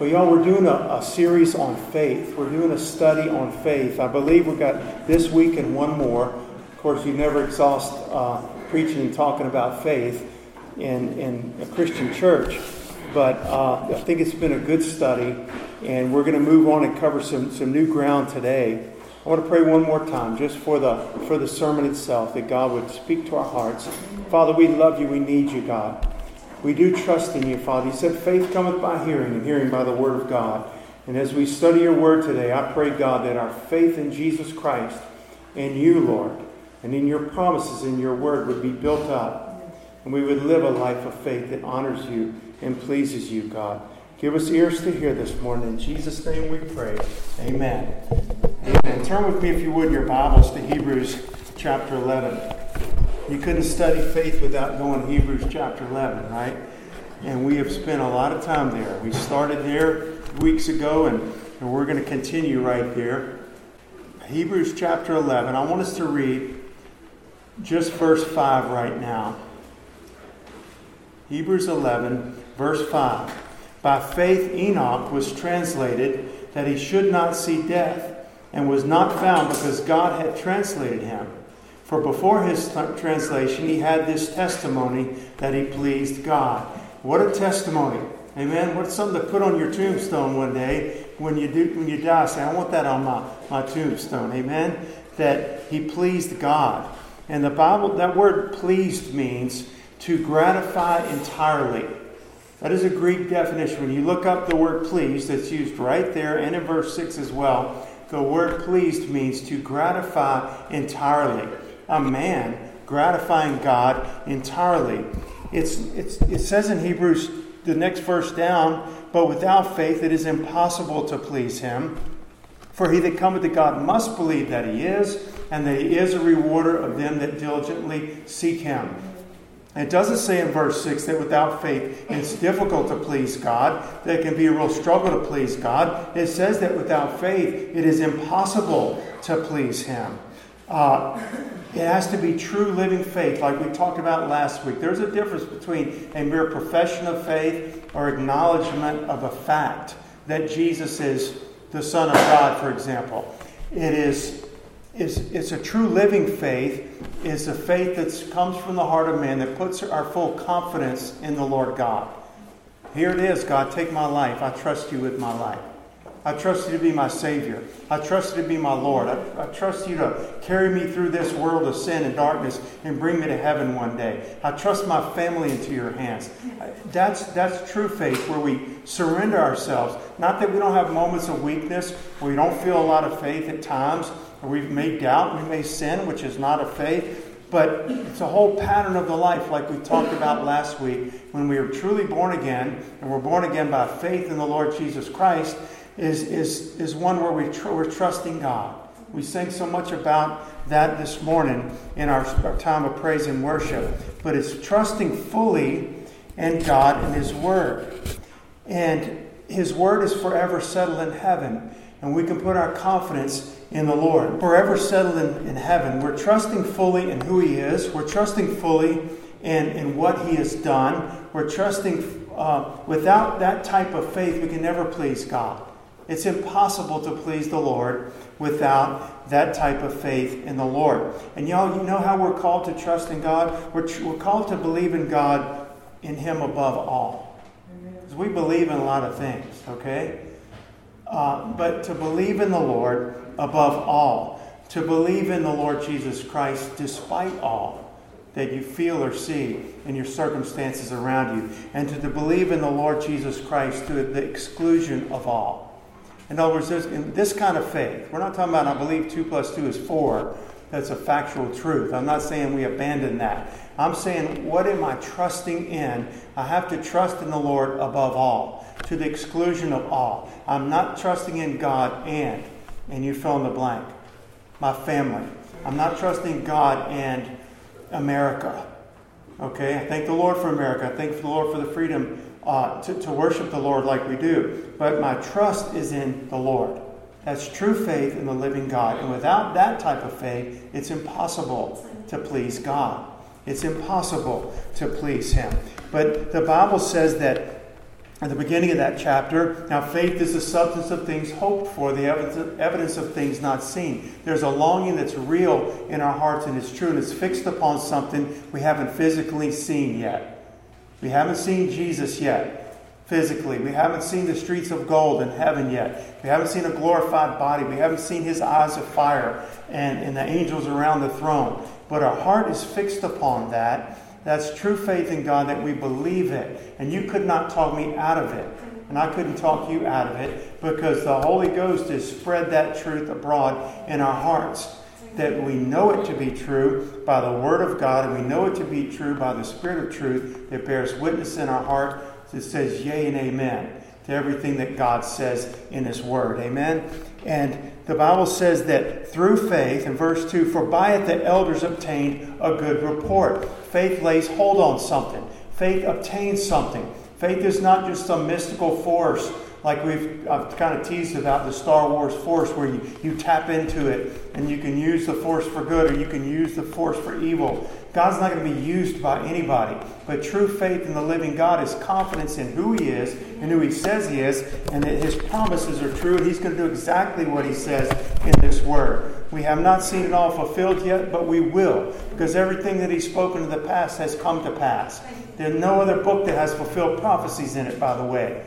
Well, y'all, we're doing a, a, series on faith. We're doing a study on faith. I believe we've got this week and one more. Of course, you never exhaust uh, preaching and talking about faith in, in a Christian church. But uh, I think it's been a good study, and we're going to move on and cover some, some new ground today. I want to pray one more time just for the, for the sermon itself, that God would speak to our hearts. Father, we love you. We need you, God. We do trust in you, Father. You said faith cometh by hearing, and hearing by the word of God. And as we study your word today, I pray, God, that our faith in Jesus Christ and you, Lord, and in your promises in your word would be built up. And we would live a life of faith that honors you and pleases you, God. Give us ears to hear this morning. In Jesus' name we pray. Amen. Amen. Turn with me, if you would, your Bibles to Hebrews chapter 11. You couldn't study faith without going to Hebrews chapter 11, right? And we have spent a lot of time there. We started there weeks ago, and, and we're going to continue right there. Hebrews chapter 11. I want us to read just verse 5 right now. Hebrews 11, verse 5. By faith, Enoch was translated that he should not see death, and was not found because God had translated him. For before his translation, he had this testimony that he pleased God. What a testimony! Amen. What's something to put on your tombstone one day when you do when you die? Say, I want that on my, my tombstone. Amen. That he pleased God. And the Bible, that word pleased means to gratify entirely. That is a Greek definition. When you look up the word pleased, that's used right there and in verse 6 as well. The word pleased means to gratify entirely a man gratifying God entirely. It's, it's, it says in Hebrews, the next verse down, but without faith it is impossible to please him. For he that cometh to God must believe that he is, and that he is a rewarder of them that diligently seek him. It doesn't say in verse 6 that without faith it's difficult to please God, that it can be a real struggle to please God. It says that without faith it is impossible to please Him. Uh, it has to be true living faith, like we talked about last week. There's a difference between a mere profession of faith or acknowledgement of a fact that Jesus is the Son of God, for example. It is, is it's a true living faith, is a faith that comes from the heart of man that puts our full confidence in the Lord God. Here it is, God, take my life. I trust you with my life. I trust you to be my Savior. I trust you to be my Lord. I, I, trust you to carry me through this world of sin and darkness and bring me to heaven one day. I trust my family into your hands. That's, that's true faith where we surrender ourselves. Not that we don't have moments of weakness where we don't feel a lot of faith at times, or we may doubt, we may sin, which is not a faith. But it's a whole pattern of the life, like we talked about last week, when we are truly born again, and we're born again by faith in the Lord Jesus Christ is, is, is one where we tr- we're trusting God. We sang so much about that this morning in our, our time of praise and worship. But it's trusting fully in God and His Word. And His Word is forever settled in heaven. And we can put our confidence in the Lord. Forever settled in, in heaven. We're trusting fully in who He is. We're trusting fully in, in what He has done. We're trusting, uh, without that type of faith, we can never please God. It's impossible to please the Lord without that type of faith in the Lord. And y'all, you know how we're called to trust in God? We're, we're called to believe in God, in Him above all. Because we believe in a lot of things, okay? Uh, but to believe in the Lord above all, to believe in the Lord Jesus Christ despite all that you feel or see in your circumstances around you, and to, to believe in the Lord Jesus Christ to the exclusion of all. In other words, in this kind of faith, we're not talking about, I believe 2 plus 2 is 4. That's a factual truth. I'm not saying we abandon that. I'm saying, what am I trusting in? I have to trust in the Lord above all, to the exclusion of all. I'm not trusting in God and, and you fill in the blank, my family. I'm not trusting God and America. Okay? I thank the Lord for America. I thank the Lord for the freedom uh, to, to worship the Lord like we do. But my trust is in the Lord. That's true faith in the living God. And without that type of faith, it's impossible to please God. It's impossible to please Him. But the Bible says that at the beginning of that chapter. Now, faith is the substance of things hoped for, the evidence of things not seen. There's a longing that's real in our hearts and it's true and it's fixed upon something we haven't physically seen yet. We haven't seen Jesus yet physically. We haven't seen the streets of gold in heaven yet. We haven't seen a glorified body. We haven't seen his eyes of fire and, and the angels around the throne. But our heart is fixed upon that that's true faith in God that we believe it. And you could not talk me out of it. And I couldn't talk you out of it because the Holy Ghost has spread that truth abroad in our hearts. That we know it to be true by the Word of God, and we know it to be true by the Spirit of truth that bears witness in our heart that says yea and amen to everything that God says in His Word. Amen. And the Bible says that through faith, in verse 2, for by it the elders obtained a good report. Faith lays hold on something, faith obtains something. Faith is not just some mystical force like we've I've kind of teased about the Star Wars force where you, you tap into it and you can use the force for good or you can use the force for evil. God's not going to be used by anybody. But true faith in the living God is confidence in who He is and who He says He is, and that His promises are true, and He's going to do exactly what He says in this Word. We have not seen it all fulfilled yet, but we will, because everything that He's spoken in the past has come to pass. There's no other book that has fulfilled prophecies in it, by the way.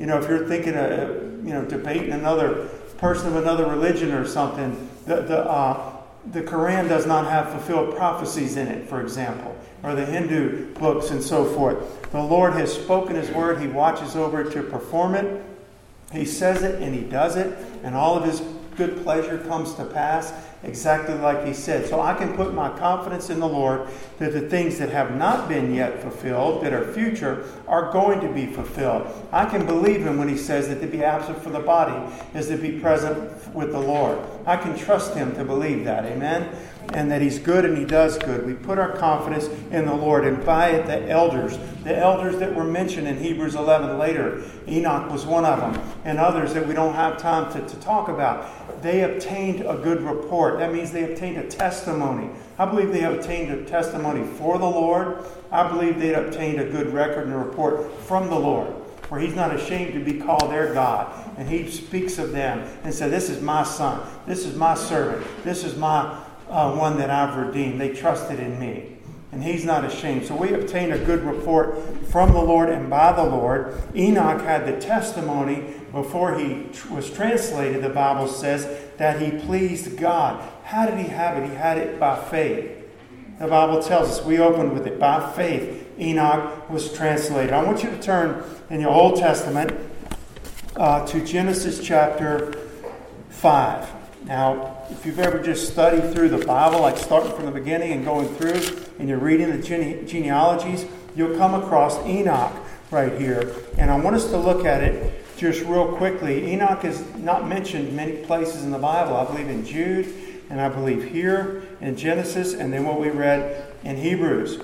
You know, if you're thinking of, you know, debating another person of another religion or something, the, the, uh, the Quran does not have fulfilled prophecies in it, for example, or the Hindu books and so forth. The Lord has spoken His word, He watches over it to perform it. He says it and He does it, and all of His good pleasure comes to pass exactly like he said. So I can put my confidence in the Lord that the things that have not been yet fulfilled, that are future, are going to be fulfilled. I can believe him when he says that to be absent from the body is to be present with the Lord. I can trust him to believe that. Amen and that He's good and He does good. We put our confidence in the Lord, and by it, the elders, the elders that were mentioned in Hebrews 11 later, Enoch was one of them, and others that we don't have time to, to talk about. They obtained a good report. That means they obtained a testimony. I believe they obtained a testimony for the Lord. I believe they obtained a good record and report from the Lord where he's not ashamed to be called their God. And he speaks of them and says, This is my son. This is my servant. This is my uh, one that I've redeemed. They trusted in me. And he's not ashamed. So we obtain a good report from the Lord and by the Lord. Enoch had the testimony before he tr- was translated, the Bible says, that he pleased God. How did he have it? He had it by faith. The Bible tells us we opened with it by faith. Enoch was translated. I want you to turn in your Old Testament uh, to Genesis chapter 5. Now, if you've ever just studied through the Bible, like starting from the beginning and going through, and you're reading the gene- genealogies, you'll come across Enoch right here. And I want us to look at it just real quickly. Enoch is not mentioned many places in the Bible. I believe in Jude, and I believe here in Genesis, and then what we read in Hebrews.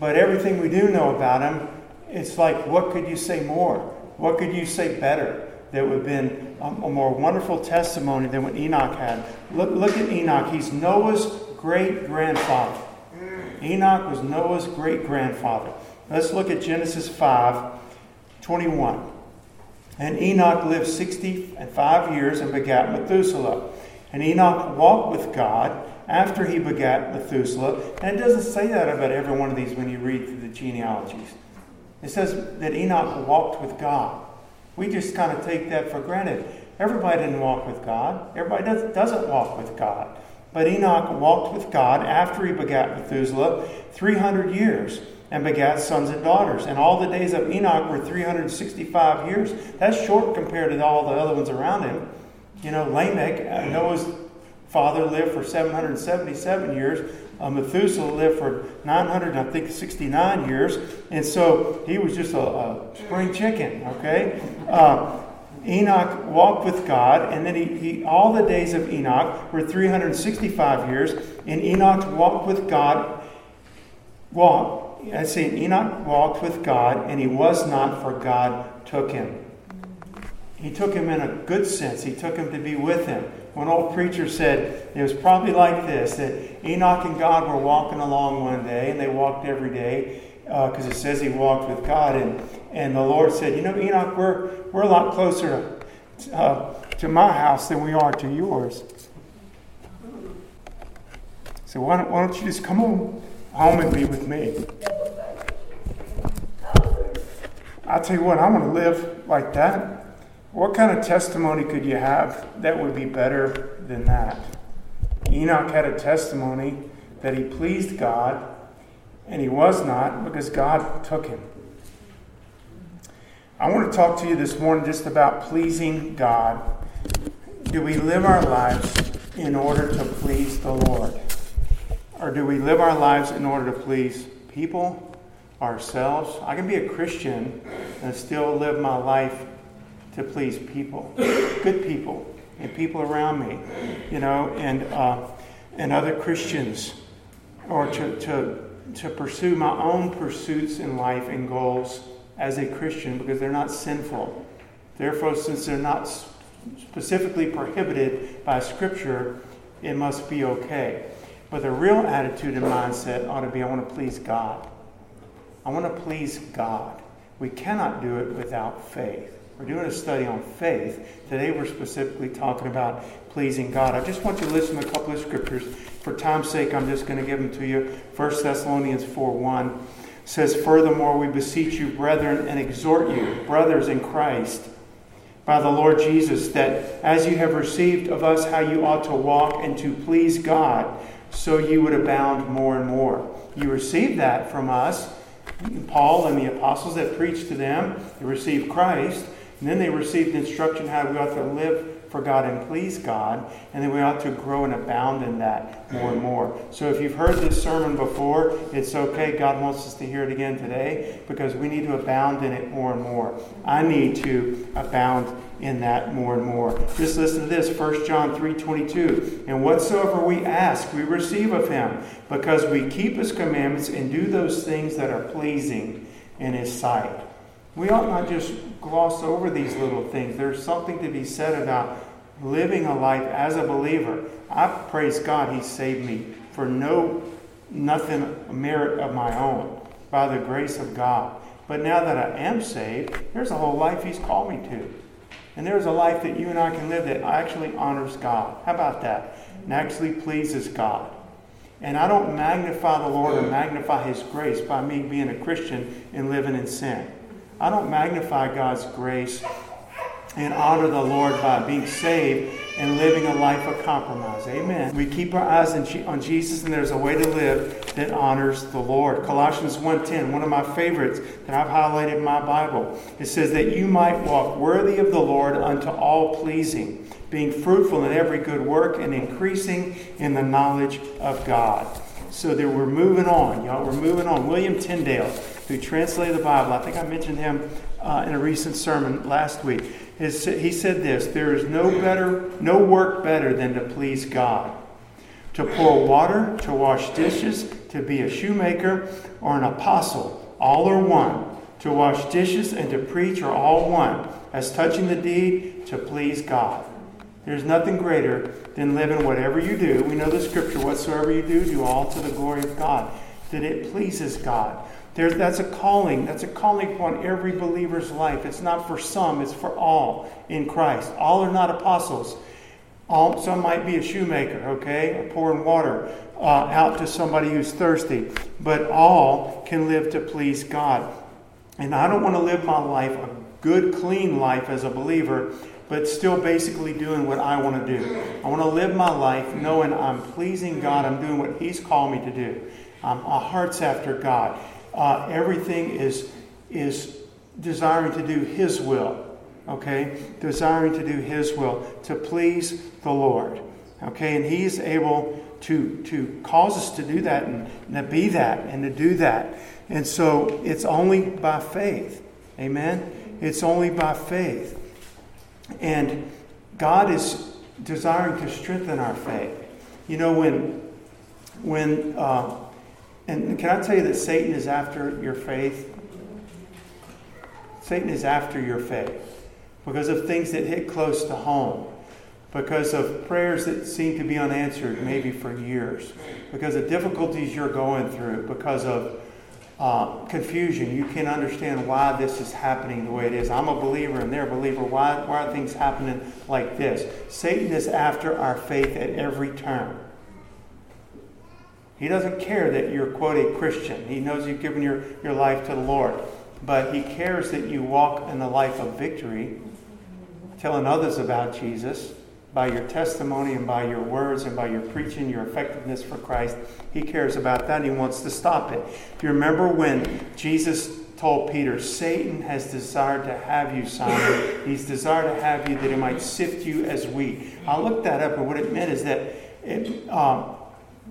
But everything we do know about him, it's like, what could you say more? What could you say better? That would have been a, more wonderful testimony than what Enoch had. Look, look at Enoch. He's Noah's great grandfather. Enoch was Noah's great grandfather. Let's look at Genesis 5 21. And Enoch lived 65 years and begat Methuselah. And Enoch walked with God after he begat Methuselah. And it doesn't say that about every one of these when you read through the genealogies. It says that Enoch walked with God. We just kind of take that for granted. Everybody didn't walk with God. Everybody does, doesn't walk with God. But Enoch walked with God after he begat Methuselah 300 years and begat sons and daughters. And all the days of Enoch were 365 years. That's short compared to all the other ones around him. You know, Lamech, uh, Noah's father, lived for 777 years. Uh, Methuselah lived for 900, I think, 69 years. And so he was just a, a spring chicken, okay? Uh, Enoch walked with God, and then he, he, all the days of Enoch were 365 years, and Enoch walked with God. Walk, I say Enoch walked with God, and he was not, for God took him. He took him in a good sense. He took him to be with him. One old preacher said it was probably like this that Enoch and God were walking along one day, and they walked every day because uh, it says he walked with God. And, And the Lord said, You know, Enoch, we're, we're a lot closer to, uh, to my house than we are to yours. So why don't, why don't you just come on home and be with me? I tell you what, I want to live like that. What kind of testimony could you have that would be better than that? Enoch had a testimony that he pleased God, and he was not because God took him. I want to talk to you this morning just about pleasing God. Do we live our lives in order to please the Lord? Or do we live our lives in order to please people, ourselves? I can be a Christian and still live my life to please people, good people, and people around me, you know, and uh, and other Christians, or to, to to pursue my own pursuits in life and goals as a Christian because they're not sinful. Therefore, since they're not specifically prohibited by Scripture, it must be okay. But the real attitude and mindset ought to be I want to please God. I want to please God. We cannot do it without faith. We're doing a study on faith. Today we're specifically talking about pleasing God. I just want you to listen to a couple of scriptures. For time's sake, I'm just going to give them to you. 1 Thessalonians 4 1 says, Furthermore, we beseech you, brethren, and exhort you, brothers in Christ, by the Lord Jesus, that as you have received of us how you ought to walk and to please God, so you would abound more and more. You received that from us. Paul and the apostles that preached to them, they received Christ. And then they received instruction how we ought to live for God and please God, and then we ought to grow and abound in that more and more. So if you've heard this sermon before, it's okay. God wants us to hear it again today because we need to abound in it more and more. I need to abound in that more and more. Just listen to this, 1 John 3:22. And whatsoever we ask, we receive of him, because we keep his commandments and do those things that are pleasing in his sight. We ought not just gloss over these little things. There's something to be said about living a life as a believer. I praise God He saved me for no nothing merit of my own by the grace of God. But now that I am saved, there's a whole life He's called me to. And there's a life that you and I can live that actually honors God. How about that? And actually pleases God. And I don't magnify the Lord or magnify His grace by me being a Christian and living in sin. I don't magnify God's grace and honor the Lord by being saved and living a life of compromise. Amen. We keep our eyes on Jesus, and there's a way to live that honors the Lord. Colossians 1.10, one of my favorites that I've highlighted in my Bible. It says that you might walk worthy of the Lord unto all pleasing, being fruitful in every good work and increasing in the knowledge of God. So that we're moving on, y'all. We're moving on. William Tyndale who translated the Bible. I think I mentioned him uh, in a recent sermon last week. His, he said this There is no better, no work better than to please God. To pour water, to wash dishes, to be a shoemaker, or an apostle, all are one. To wash dishes and to preach are all one. As touching the deed, to please God. There's nothing greater than living whatever you do. We know the scripture whatsoever you do, do all to the glory of God. That it pleases God. That's a calling. That's a calling upon every believer's life. It's not for some, it's for all in Christ. All are not apostles. All, some might be a shoemaker, okay, pouring water uh, out to somebody who's thirsty. But all can live to please God. And I don't want to live my life a good, clean life as a believer, but still basically doing what I want to do. I want to live my life knowing I'm pleasing God. I'm doing what He's called me to do. Um, my heart's after God uh, everything is, is desiring to do His will. Okay? Desiring to do His will, to please the Lord. Okay? And He's able to, to cause us to do that and, and to be that and to do that. And so it's only by faith. Amen? It's only by faith. And God is desiring to strengthen our faith. You know, when, when uh, and can I tell you that Satan is after your faith? Satan is after your faith because of things that hit close to home, because of prayers that seem to be unanswered maybe for years, because of difficulties you're going through, because of uh, confusion, you can't understand why this is happening the way it is. I'm a believer and they're a believer. Why, why are things happening like this? Satan is after our faith at every turn. He doesn't care that you're, quote, a Christian. He knows you've given your, your life to the Lord. But he cares that you walk in the life of victory, telling others about Jesus by your testimony and by your words and by your preaching, your effectiveness for Christ. He cares about that. He wants to stop it. Do you remember when Jesus told Peter, Satan has desired to have you, Simon. He's desired to have you that he might sift you as wheat. I looked that up, and what it meant is that it, um,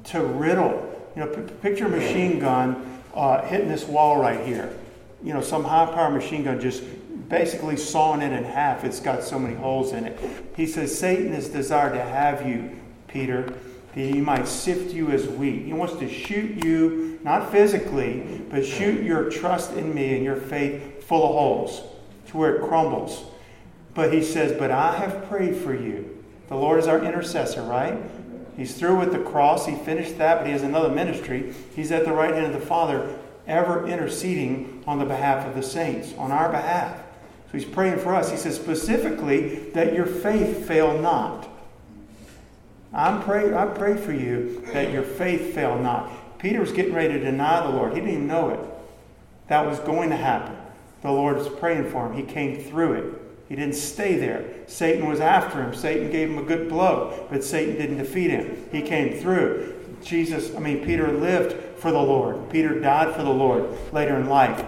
to riddle, you know, p- picture a machine gun uh, hitting this wall right here. You know, some high power machine gun just basically sawing it in half. It's got so many holes in it. He says, Satan is desired to have you, Peter, that he might sift you as wheat. He wants to shoot you, not physically, but shoot your trust in me and your faith full of holes to where it crumbles. But he says, But I have prayed for you. The Lord is our intercessor, right? He's through with the cross. He finished that, but he has another ministry. He's at the right hand of the Father, ever interceding on the behalf of the saints, on our behalf. So he's praying for us. He says specifically that your faith fail not. I'm pray, I pray for you that your faith fail not. Peter was getting ready to deny the Lord. He didn't even know it. That was going to happen. The Lord was praying for him. He came through it. He didn't stay there. Satan was after him. Satan gave him a good blow, but Satan didn't defeat him. He came through. Jesus, I mean, Peter lived for the Lord. Peter died for the Lord later in life.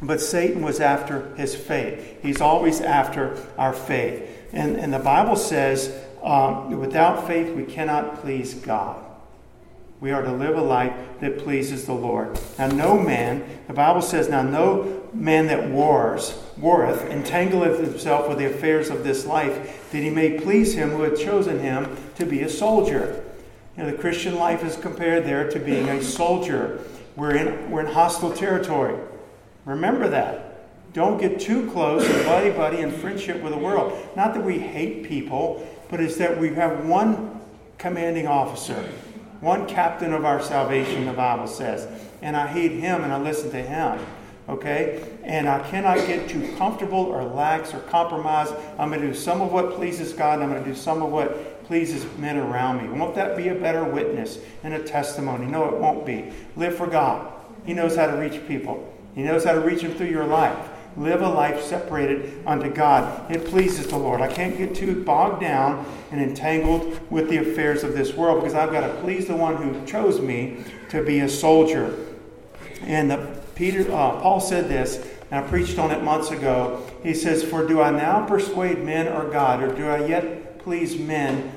But Satan was after his faith. He's always after our faith. And, and the Bible says, um, without faith, we cannot please God. We are to live a life that pleases the Lord. Now, no man, the Bible says, now no man that wars, warreth, entangleth himself with the affairs of this life, that he may please him who hath chosen him to be a soldier. You know, the Christian life is compared there to being a soldier. We're in, we're in hostile territory. Remember that. Don't get too close and buddy buddy in friendship with the world. Not that we hate people, but it's that we have one commanding officer, one captain of our salvation, the Bible says. And I hate him and I listen to him. Okay? And I cannot get too comfortable or lax or compromise. I'm going to do some of what pleases God and I'm going to do some of what pleases men around me. Won't that be a better witness and a testimony? No, it won't be. Live for God. He knows how to reach people. He knows how to reach them through your life. Live a life separated unto God. It pleases the Lord. I can't get too bogged down and entangled with the affairs of this world because I've got to please the one who chose me to be a soldier. And the, Peter, uh, Paul said this, and I preached on it months ago. He says, "For do I now persuade men or God, or do I yet please men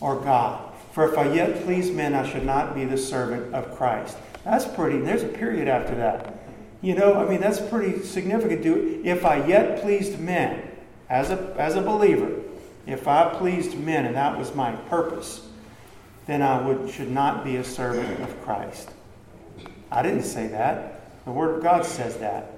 or God? For if I yet please men, I should not be the servant of Christ." That's pretty. There's a period after that. You know, I mean, that's pretty significant. Do if I yet pleased men as a as a believer, if I pleased men and that was my purpose, then I would should not be a servant of Christ. I didn't say that. The Word of God says that.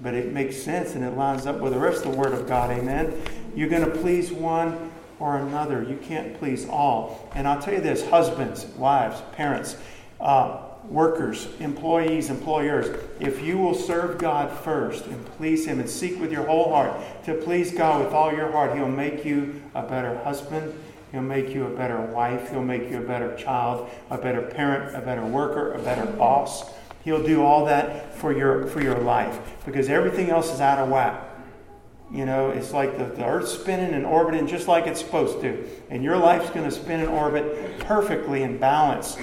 But it makes sense and it lines up with the rest of the Word of God. Amen. You're going to please one or another. You can't please all. And I'll tell you this husbands, wives, parents, uh, workers, employees, employers, if you will serve God first and please Him and seek with your whole heart to please God with all your heart, He'll make you a better husband. He'll make you a better wife. He'll make you a better child, a better parent, a better worker, a better boss. He'll do all that for your for your life because everything else is out of whack. You know, it's like the, the Earth's spinning and orbiting just like it's supposed to. And your life's going to spin and orbit perfectly in balance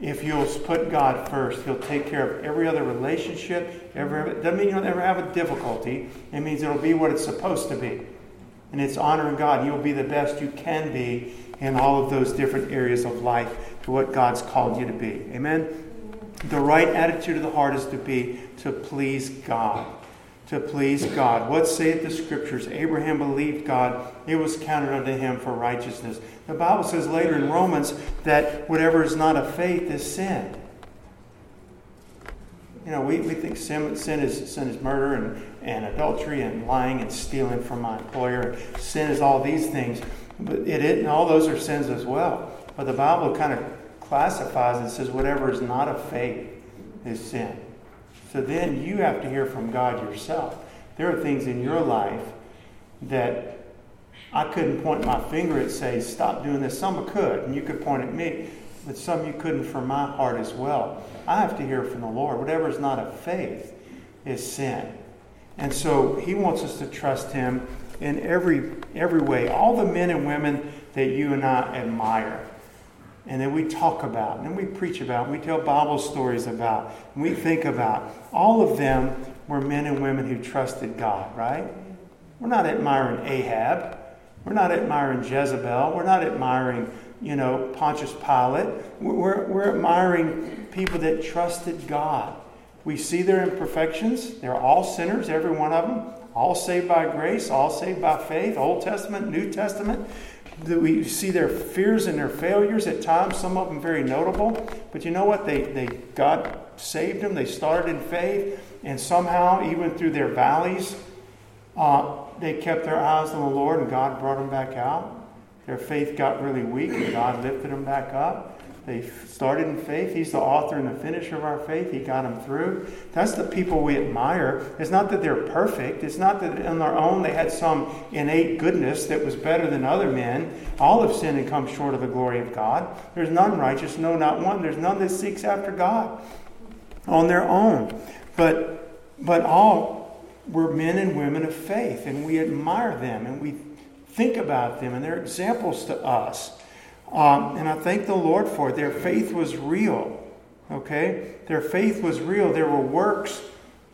if you'll put God first, He'll take care of every other relationship. Every it doesn't mean you'll never have a difficulty. It means it'll be what it's supposed to be, and it's honoring God. You'll be the best you can be in all of those different areas of life to what God's called you to be. Amen. The right attitude of the heart is to be to please God to please God. What saith the scriptures? Abraham believed God, it was counted unto him for righteousness. The Bible says later in Romans that whatever is not of faith is sin. You know, we, we think sin, sin, is, sin is murder and, and adultery and lying and stealing from my employer. Sin is all these things. But it, it and all those are sins as well. But the Bible kind of classifies and says whatever is not of faith is sin. So then you have to hear from God yourself. There are things in your life that I couldn't point my finger and say, stop doing this. Some could, and you could point at me, but some you couldn't for my heart as well. I have to hear from the Lord. Whatever is not of faith is sin. And so he wants us to trust him in every every way. All the men and women that you and I admire and then we talk about, and then we preach about, and we tell Bible stories about, and we think about, all of them were men and women who trusted God, right? We're not admiring Ahab. We're not admiring Jezebel. We're not admiring, you know, Pontius Pilate. We're, we're admiring people that trusted God. We see their imperfections. They're all sinners, every one of them. All saved by grace, all saved by faith, Old Testament, New Testament. We see their fears and their failures at times, some of them very notable. But you know what? They, they God saved them. They started in faith, and somehow, even through their valleys, uh, they kept their eyes on the Lord, and God brought them back out. Their faith got really weak, and God lifted them back up. They started in faith. He's the author and the finisher of our faith. He got them through. That's the people we admire. It's not that they're perfect. It's not that on their own they had some innate goodness that was better than other men. All have sinned and come short of the glory of God. There's none righteous, no, not one. There's none that seeks after God on their own. But, but all were men and women of faith, and we admire them and we think about them, and they're examples to us. Um, and I thank the Lord for it. Their faith was real. Okay? Their faith was real. There were works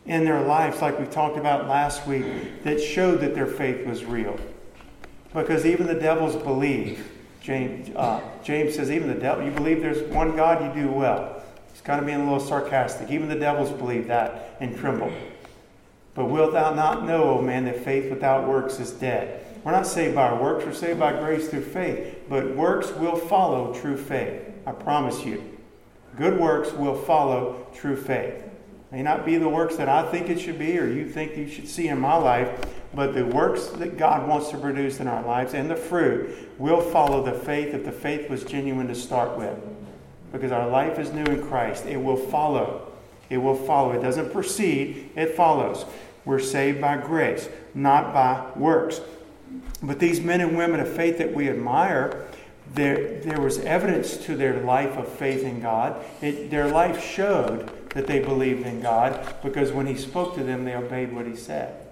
in their lives, like we talked about last week, that showed that their faith was real. Because even the devils believe. James, uh, James says, even the devil, you believe there's one God, you do well. He's kind of being a little sarcastic. Even the devils believe that and tremble. But wilt thou not know, O man, that faith without works is dead? We're not saved by our works, we're saved by grace through faith. But works will follow true faith. I promise you. Good works will follow true faith. May not be the works that I think it should be or you think you should see in my life, but the works that God wants to produce in our lives and the fruit will follow the faith if the faith was genuine to start with. Because our life is new in Christ. It will follow. It will follow. It doesn't proceed, it follows. We're saved by grace, not by works. But these men and women of faith that we admire, there, there was evidence to their life of faith in God. It, their life showed that they believed in God because when He spoke to them, they obeyed what He said.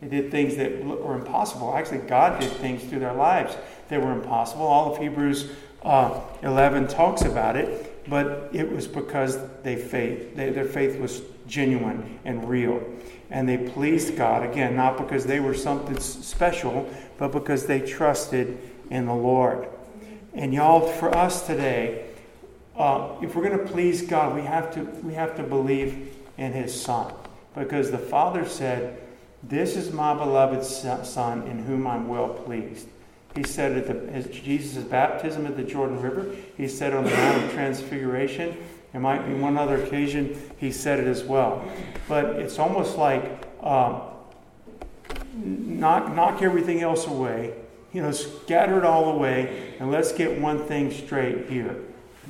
They did things that were impossible. Actually, God did things through their lives that were impossible. All of Hebrews uh, 11 talks about it, but it was because they faith, they, their faith was genuine and real and they pleased God. Again, not because they were something special, but because they trusted in the Lord. And y'all, for us today, uh, if we're going to please God, we have to we have to believe in His Son, because the Father said, "This is my beloved Son, in whom I'm well pleased." He said at the, Jesus' baptism at the Jordan River. He said on the Mount of Transfiguration. There might be one other occasion he said it as well. But it's almost like um, knock, knock everything else away, you know, scatter it all away, and let's get one thing straight here.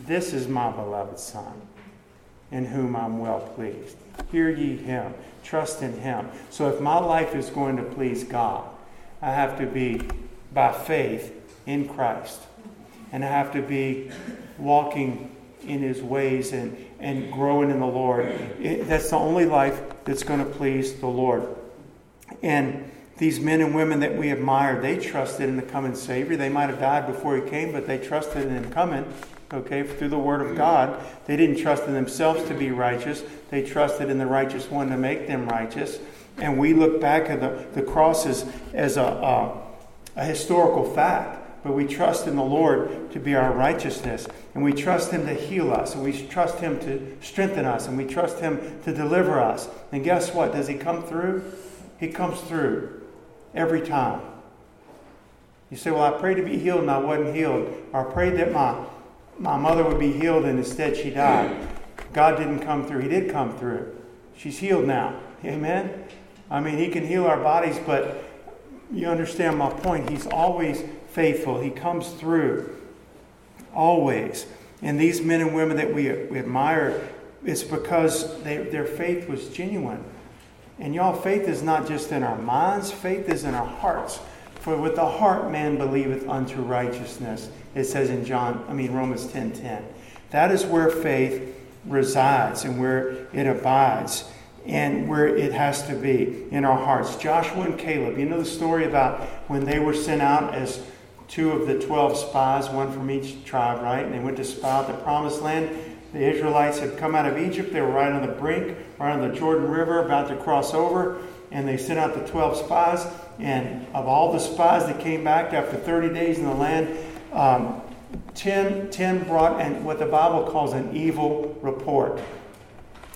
This is my beloved Son, in whom I'm well pleased. Hear ye him, trust in him. So if my life is going to please God, I have to be by faith in Christ. And I have to be walking in his ways and, and growing in the Lord. It, that's the only life that's going to please the Lord. And these men and women that we admire, they trusted in the coming Savior. They might have died before he came, but they trusted in him coming, okay, through the Word of God. They didn't trust in themselves to be righteous, they trusted in the righteous one to make them righteous. And we look back at the, the cross as, as a, a, a historical fact but we trust in the Lord to be our righteousness. And we trust Him to heal us. And we trust Him to strengthen us. And we trust Him to deliver us. And guess what? Does He come through? He comes through every time. You say, Well, I prayed to be healed and I wasn't healed. Or I prayed that my, my mother would be healed and instead she died. God didn't come through. He did come through. She's healed now. Amen? I mean, He can heal our bodies, but you understand my point. He's always faithful. He comes through always. And these men and women that we, we admire, it's because they, their faith was genuine. And y'all, faith is not just in our minds, faith is in our hearts. For with the heart man believeth unto righteousness. It says in John, I mean Romans 10:10. 10, 10. That is where faith resides and where it abides and where it has to be in our hearts. Joshua and Caleb, you know the story about when they were sent out as two of the 12 spies, one from each tribe, right? And they went to spy out the promised land. The Israelites had come out of Egypt. They were right on the brink, right on the Jordan River, about to cross over. And they sent out the 12 spies. And of all the spies that came back after 30 days in the land, um, 10, 10 brought an, what the Bible calls an evil report.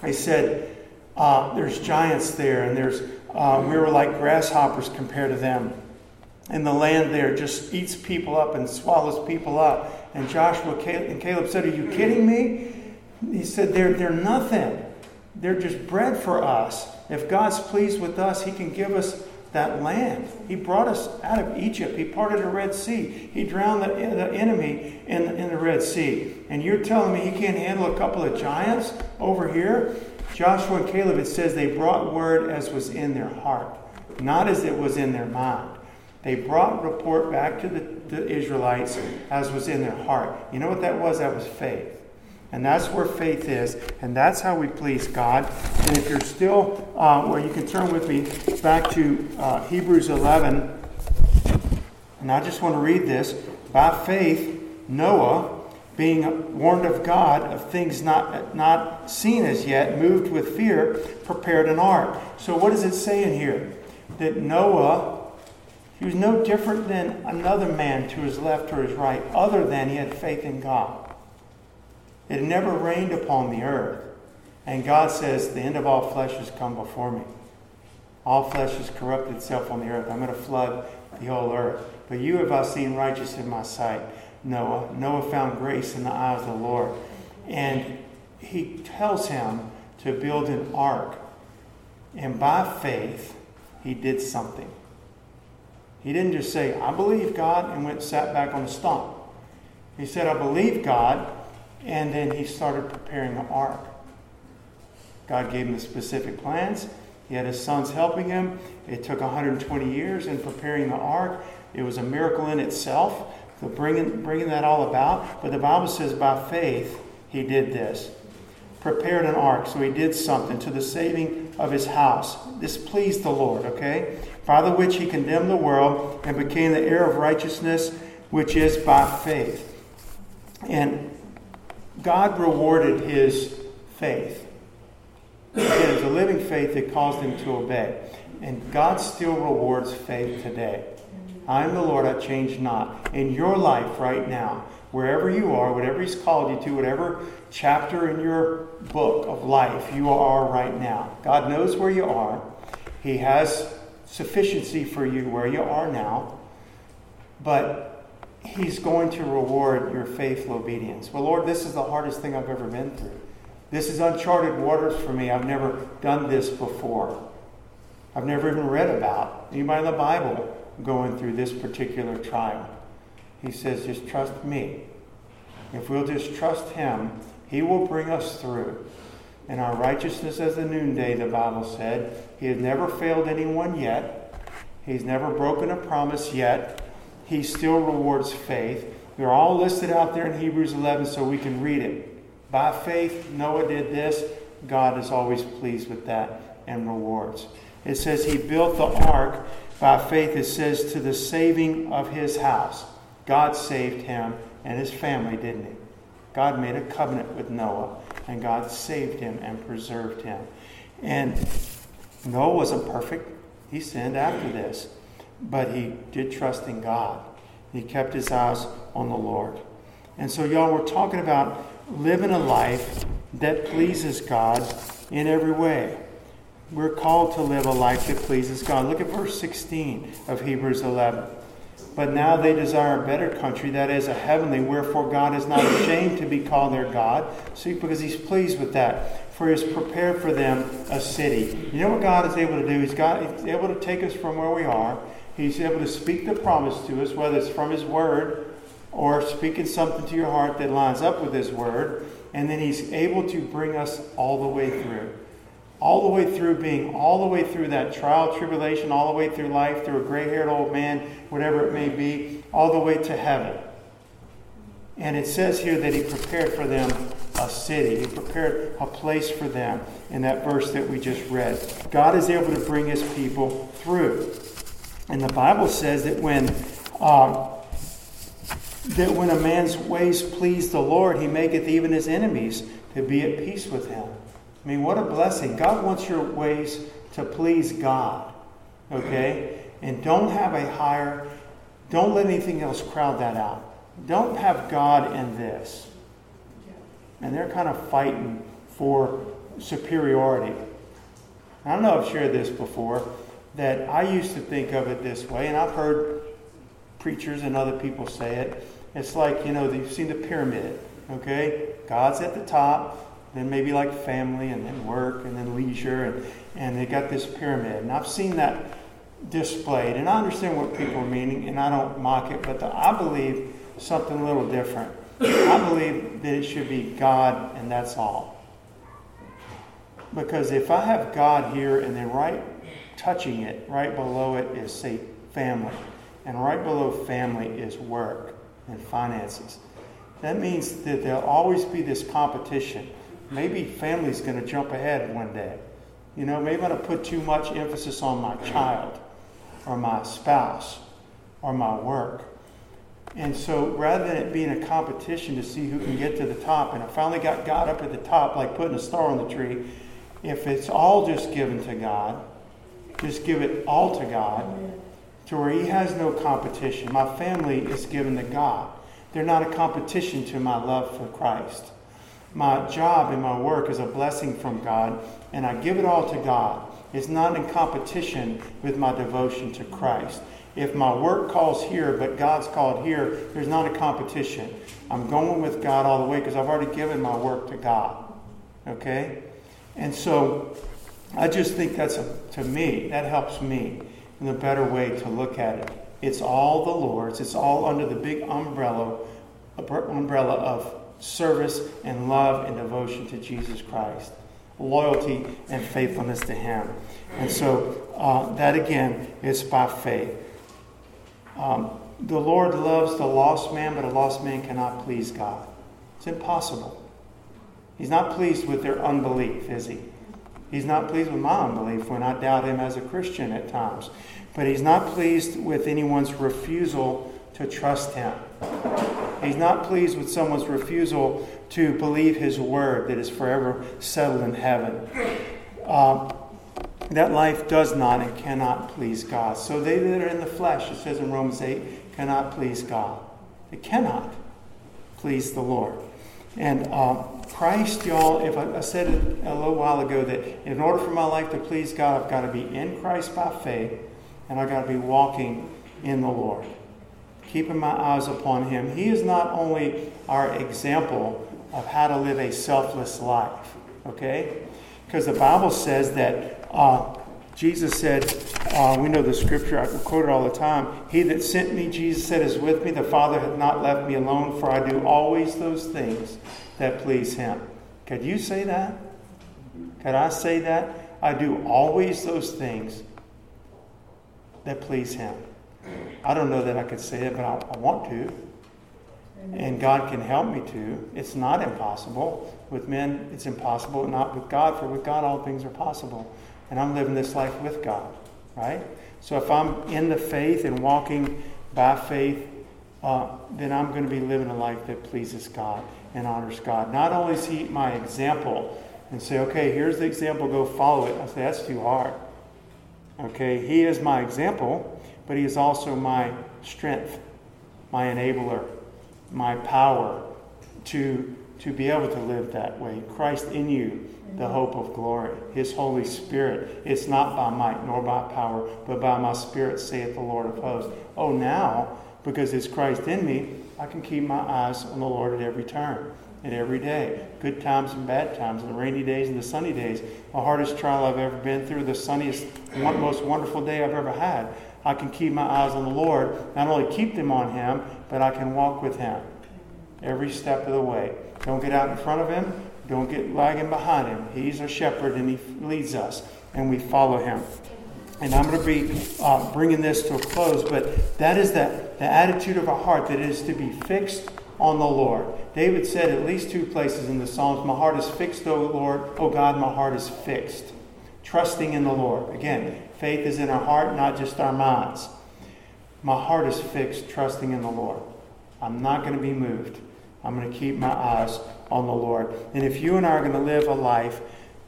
They said, uh, There's giants there, and there's uh, we were like grasshoppers compared to them. And the land there just eats people up and swallows people up. And Joshua and Caleb said, Are you kidding me? He said, They're, they're nothing. They're just bread for us. If God's pleased with us, He can give us that land. He brought us out of Egypt. He parted the Red Sea. He drowned the, the enemy in, in the Red Sea. And you're telling me He can't handle a couple of giants over here? Joshua and Caleb, it says they brought word as was in their heart, not as it was in their mind. They brought report back to the, the Israelites as was in their heart. You know what that was? That was faith. And that's where faith is, and that's how we please God. And if you're still, uh, well, you can turn with me back to uh, Hebrews 11. And I just want to read this. By faith, Noah, being warned of God of things not, not seen as yet, moved with fear, prepared an ark. So, what is it saying here? That Noah he was no different than another man to his left or his right, other than he had faith in God. It never rained upon the earth. And God says, The end of all flesh has come before me. All flesh has corrupted itself on the earth. I'm going to flood the whole earth. But you have I seen righteous in my sight, Noah. Noah found grace in the eyes of the Lord. And he tells him to build an ark. And by faith, he did something. He didn't just say, I believe God, and went sat back on the stump. He said, I believe God, and then he started preparing the ark. God gave him the specific plans. He had his sons helping him. It took 120 years in preparing the ark. It was a miracle in itself, so bringing, bringing that all about. But the Bible says by faith he did this. Prepared an ark, so he did something to the saving of his house. This pleased the Lord, okay? By the which he condemned the world and became the heir of righteousness, which is by faith. And God rewarded his faith. Again, it's a living faith that caused him to obey. And God still rewards faith today. I am the Lord, I change not. In your life right now, wherever you are, whatever He's called you to, whatever chapter in your book of life you are right now, God knows where you are. He has sufficiency for you where you are now, but He's going to reward your faithful obedience. Well, Lord, this is the hardest thing I've ever been through. This is uncharted waters for me. I've never done this before. I've never even read about anybody in the Bible going through this particular trial. He says, just trust me. If we'll just trust Him, He will bring us through and our righteousness as the noonday, the Bible said. He has never failed anyone yet. He's never broken a promise yet. He still rewards faith. They're all listed out there in Hebrews 11 so we can read it. By faith, Noah did this. God is always pleased with that and rewards. It says he built the ark by faith, it says, to the saving of his house. God saved him and his family, didn't he? God made a covenant with Noah and God saved him and preserved him. And Noah wasn't perfect. He sinned after this, but he did trust in God. He kept his eyes on the Lord. And so, y'all, we're talking about living a life that pleases God in every way. We're called to live a life that pleases God. Look at verse 16 of Hebrews 11. But now they desire a better country, that is, a heavenly, wherefore God is not ashamed to be called their God. See, because He's pleased with that. For He has prepared for them a city. You know what God is able to do? He's, got, he's able to take us from where we are. He's able to speak the promise to us, whether it's from His Word or speaking something to your heart that lines up with His Word. and then He's able to bring us all the way through. All the way through being all the way through that trial, tribulation, all the way through life, through a gray haired old man, whatever it may be, all the way to heaven. And it says here that He prepared for them a city. He prepared a place for them in that verse that we just read. God is able to bring his people through. And the Bible says that when um, that when a man's ways please the Lord, he maketh even his enemies to be at peace with him. I mean, what a blessing. God wants your ways to please God. Okay? And don't have a higher, don't let anything else crowd that out. Don't have God in this and they're kind of fighting for superiority. I don't know if I've shared this before, that I used to think of it this way, and I've heard preachers and other people say it. It's like, you know, you've seen the pyramid, okay? God's at the top, then maybe like family, and then work, and then leisure, and, and they got this pyramid. And I've seen that displayed, and I understand what people are meaning, and I don't mock it, but the, I believe something a little different. I believe that it should be God and that's all. Because if I have God here and then right touching it, right below it is, say, family, and right below family is work and finances, that means that there'll always be this competition. Maybe family's going to jump ahead one day. You know, maybe I'm to put too much emphasis on my child or my spouse or my work and so rather than it being a competition to see who can get to the top, and I finally got God up at the top, like putting a star on the tree, if it's all just given to God, just give it all to God, to where He has no competition. My family is given to God. They're not a competition to my love for Christ. My job and my work is a blessing from God, and I give it all to God. It's not in competition with my devotion to Christ. If my work calls here, but God's called here, there's not a competition. I'm going with God all the way because I've already given my work to God. Okay? And so I just think that's, a, to me, that helps me in a better way to look at it. It's all the Lord's, it's all under the big umbrella, umbrella of service and love and devotion to Jesus Christ, loyalty and faithfulness to Him. And so uh, that again is by faith. Um, the Lord loves the lost man, but a lost man cannot please God. It's impossible. He's not pleased with their unbelief, is he? He's not pleased with my unbelief when I doubt him as a Christian at times. But he's not pleased with anyone's refusal to trust him. He's not pleased with someone's refusal to believe his word that is forever settled in heaven. Um, that life does not and cannot please God. So they that are in the flesh, it says in Romans 8, cannot please God. It cannot please the Lord. And uh, Christ, y'all, if I, I said it a little while ago that in order for my life to please God, I've got to be in Christ by faith and I've got to be walking in the Lord, keeping my eyes upon Him. He is not only our example of how to live a selfless life, okay? Because the Bible says that uh, Jesus said, uh, we know the scripture, I quote it all the time. He that sent me, Jesus said, is with me. The Father hath not left me alone, for I do always those things that please him. Could you say that? Could I say that? I do always those things that please him. I don't know that I could say it, but I, I want to. And God can help me to. It's not impossible. With men, it's impossible. Not with God, for with God, all things are possible and I'm living this life with God, right? So if I'm in the faith and walking by faith, uh, then I'm going to be living a life that pleases God and honors God. Not only is He my example and say, okay, here's the example, go follow it. I say, that's too hard. Okay, He is my example, but He is also my strength, my enabler, my power to, to be able to live that way. Christ in you the hope of glory, his Holy Spirit. It's not by might nor by power, but by my Spirit, saith the Lord of hosts. Oh, now, because it's Christ in me, I can keep my eyes on the Lord at every turn and every day. Good times and bad times, the rainy days and the sunny days. The hardest trial I've ever been through, the sunniest, most wonderful day I've ever had. I can keep my eyes on the Lord, not only keep them on Him, but I can walk with Him every step of the way. Don't get out in front of him. Don't get lagging behind him. He's a shepherd and he leads us, and we follow him. And I'm going to be uh, bringing this to a close, but that is the, the attitude of our heart that is to be fixed on the Lord. David said at least two places in the Psalms, My heart is fixed, O Lord. O God, my heart is fixed. Trusting in the Lord. Again, faith is in our heart, not just our minds. My heart is fixed, trusting in the Lord. I'm not going to be moved. I'm going to keep my eyes on the Lord. And if you and I are going to live a life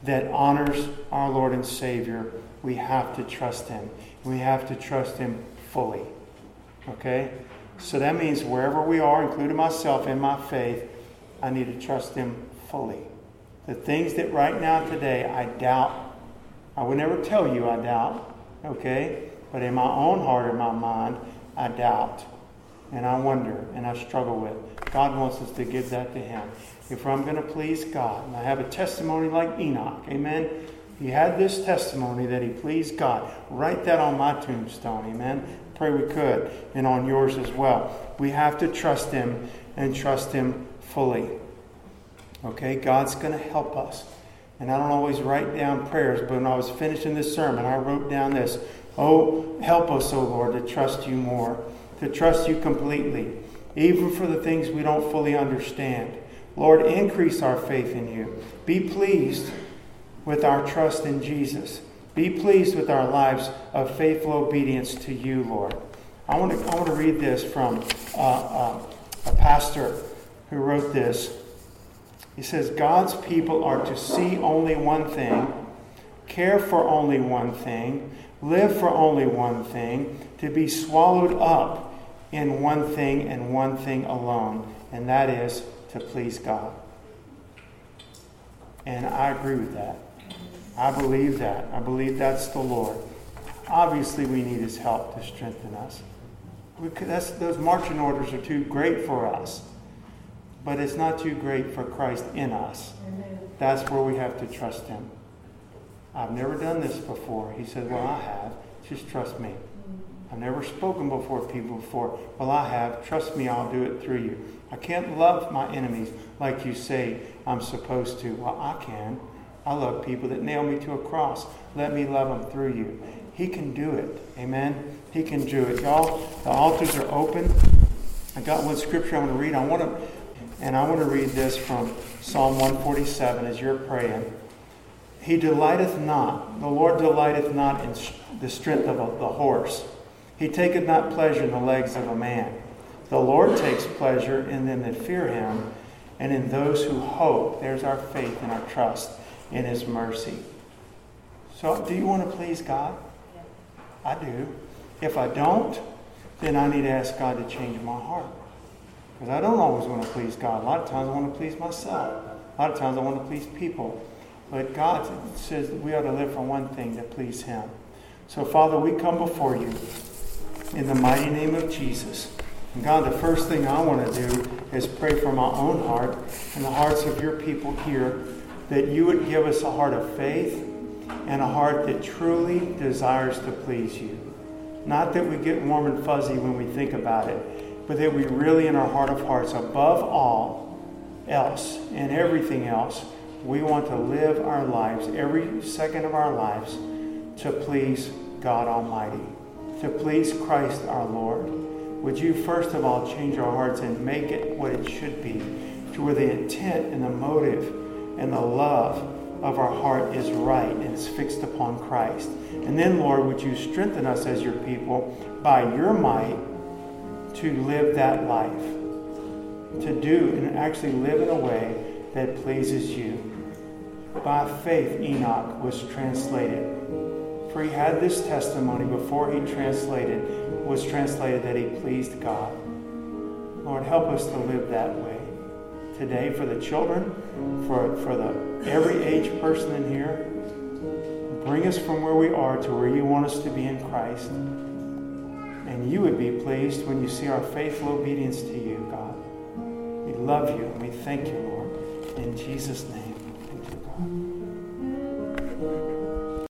that honors our Lord and Savior, we have to trust Him. We have to trust Him fully. Okay? So that means wherever we are, including myself in my faith, I need to trust Him fully. The things that right now today I doubt, I would never tell you I doubt, okay? But in my own heart or my mind, I doubt. And I wonder and I struggle with. God wants us to give that to Him. If I'm going to please God, and I have a testimony like Enoch, amen? He had this testimony that he pleased God. Write that on my tombstone, amen? Pray we could, and on yours as well. We have to trust him and trust him fully. Okay, God's going to help us. And I don't always write down prayers, but when I was finishing this sermon, I wrote down this Oh, help us, O Lord, to trust you more, to trust you completely, even for the things we don't fully understand. Lord, increase our faith in you. Be pleased with our trust in Jesus. Be pleased with our lives of faithful obedience to you, Lord. I want to, I want to read this from uh, uh, a pastor who wrote this. He says, God's people are to see only one thing, care for only one thing, live for only one thing, to be swallowed up in one thing and one thing alone, and that is to please God. And I agree with that. I believe that. I believe that's the Lord. Obviously, we need His help to strengthen us. Could, those marching orders are too great for us, but it's not too great for Christ in us. That's where we have to trust Him. I've never done this before. He said, Well, I have. Just trust me. Mm-hmm. I've never spoken before people before. Well, I have. Trust me, I'll do it through you. I can't love my enemies like you say I'm supposed to. Well, I can. I love people that nail me to a cross. Let me love them through you. He can do it. Amen. He can do it. Y'all, the altars are open. I got one scripture I want to read. I want to, and I want to read this from Psalm 147 as you're praying. He delighteth not, the Lord delighteth not in the strength of the horse. He taketh not pleasure in the legs of a man. The Lord takes pleasure in them that fear him and in those who hope. There's our faith and our trust in His mercy. So, do you want to please God? I do. If I don't, then I need to ask God to change my heart. Because I don't always want to please God. A lot of times I want to please myself. A lot of times I want to please people. But God says that we ought to live for one thing to please Him. So, Father, we come before you in the mighty name of Jesus. And God, the first thing I want to do is pray for my own heart and the hearts of your people here that you would give us a heart of faith and a heart that truly desires to please you. Not that we get warm and fuzzy when we think about it, but that we really, in our heart of hearts, above all else and everything else, we want to live our lives, every second of our lives, to please God Almighty, to please Christ our Lord. Would you, first of all, change our hearts and make it what it should be, to where the intent and the motive and the love of our heart is right and it's fixed upon Christ. And then, Lord, would you strengthen us as your people by your might to live that life, to do and actually live in a way that pleases you. By faith, Enoch was translated. For he had this testimony before he translated, was translated that he pleased God. Lord, help us to live that way today for the children, for, for the every age person in here. Bring us from where we are to where you want us to be in Christ. And you would be pleased when you see our faithful obedience to you, God. We love you and we thank you, Lord. In Jesus' name.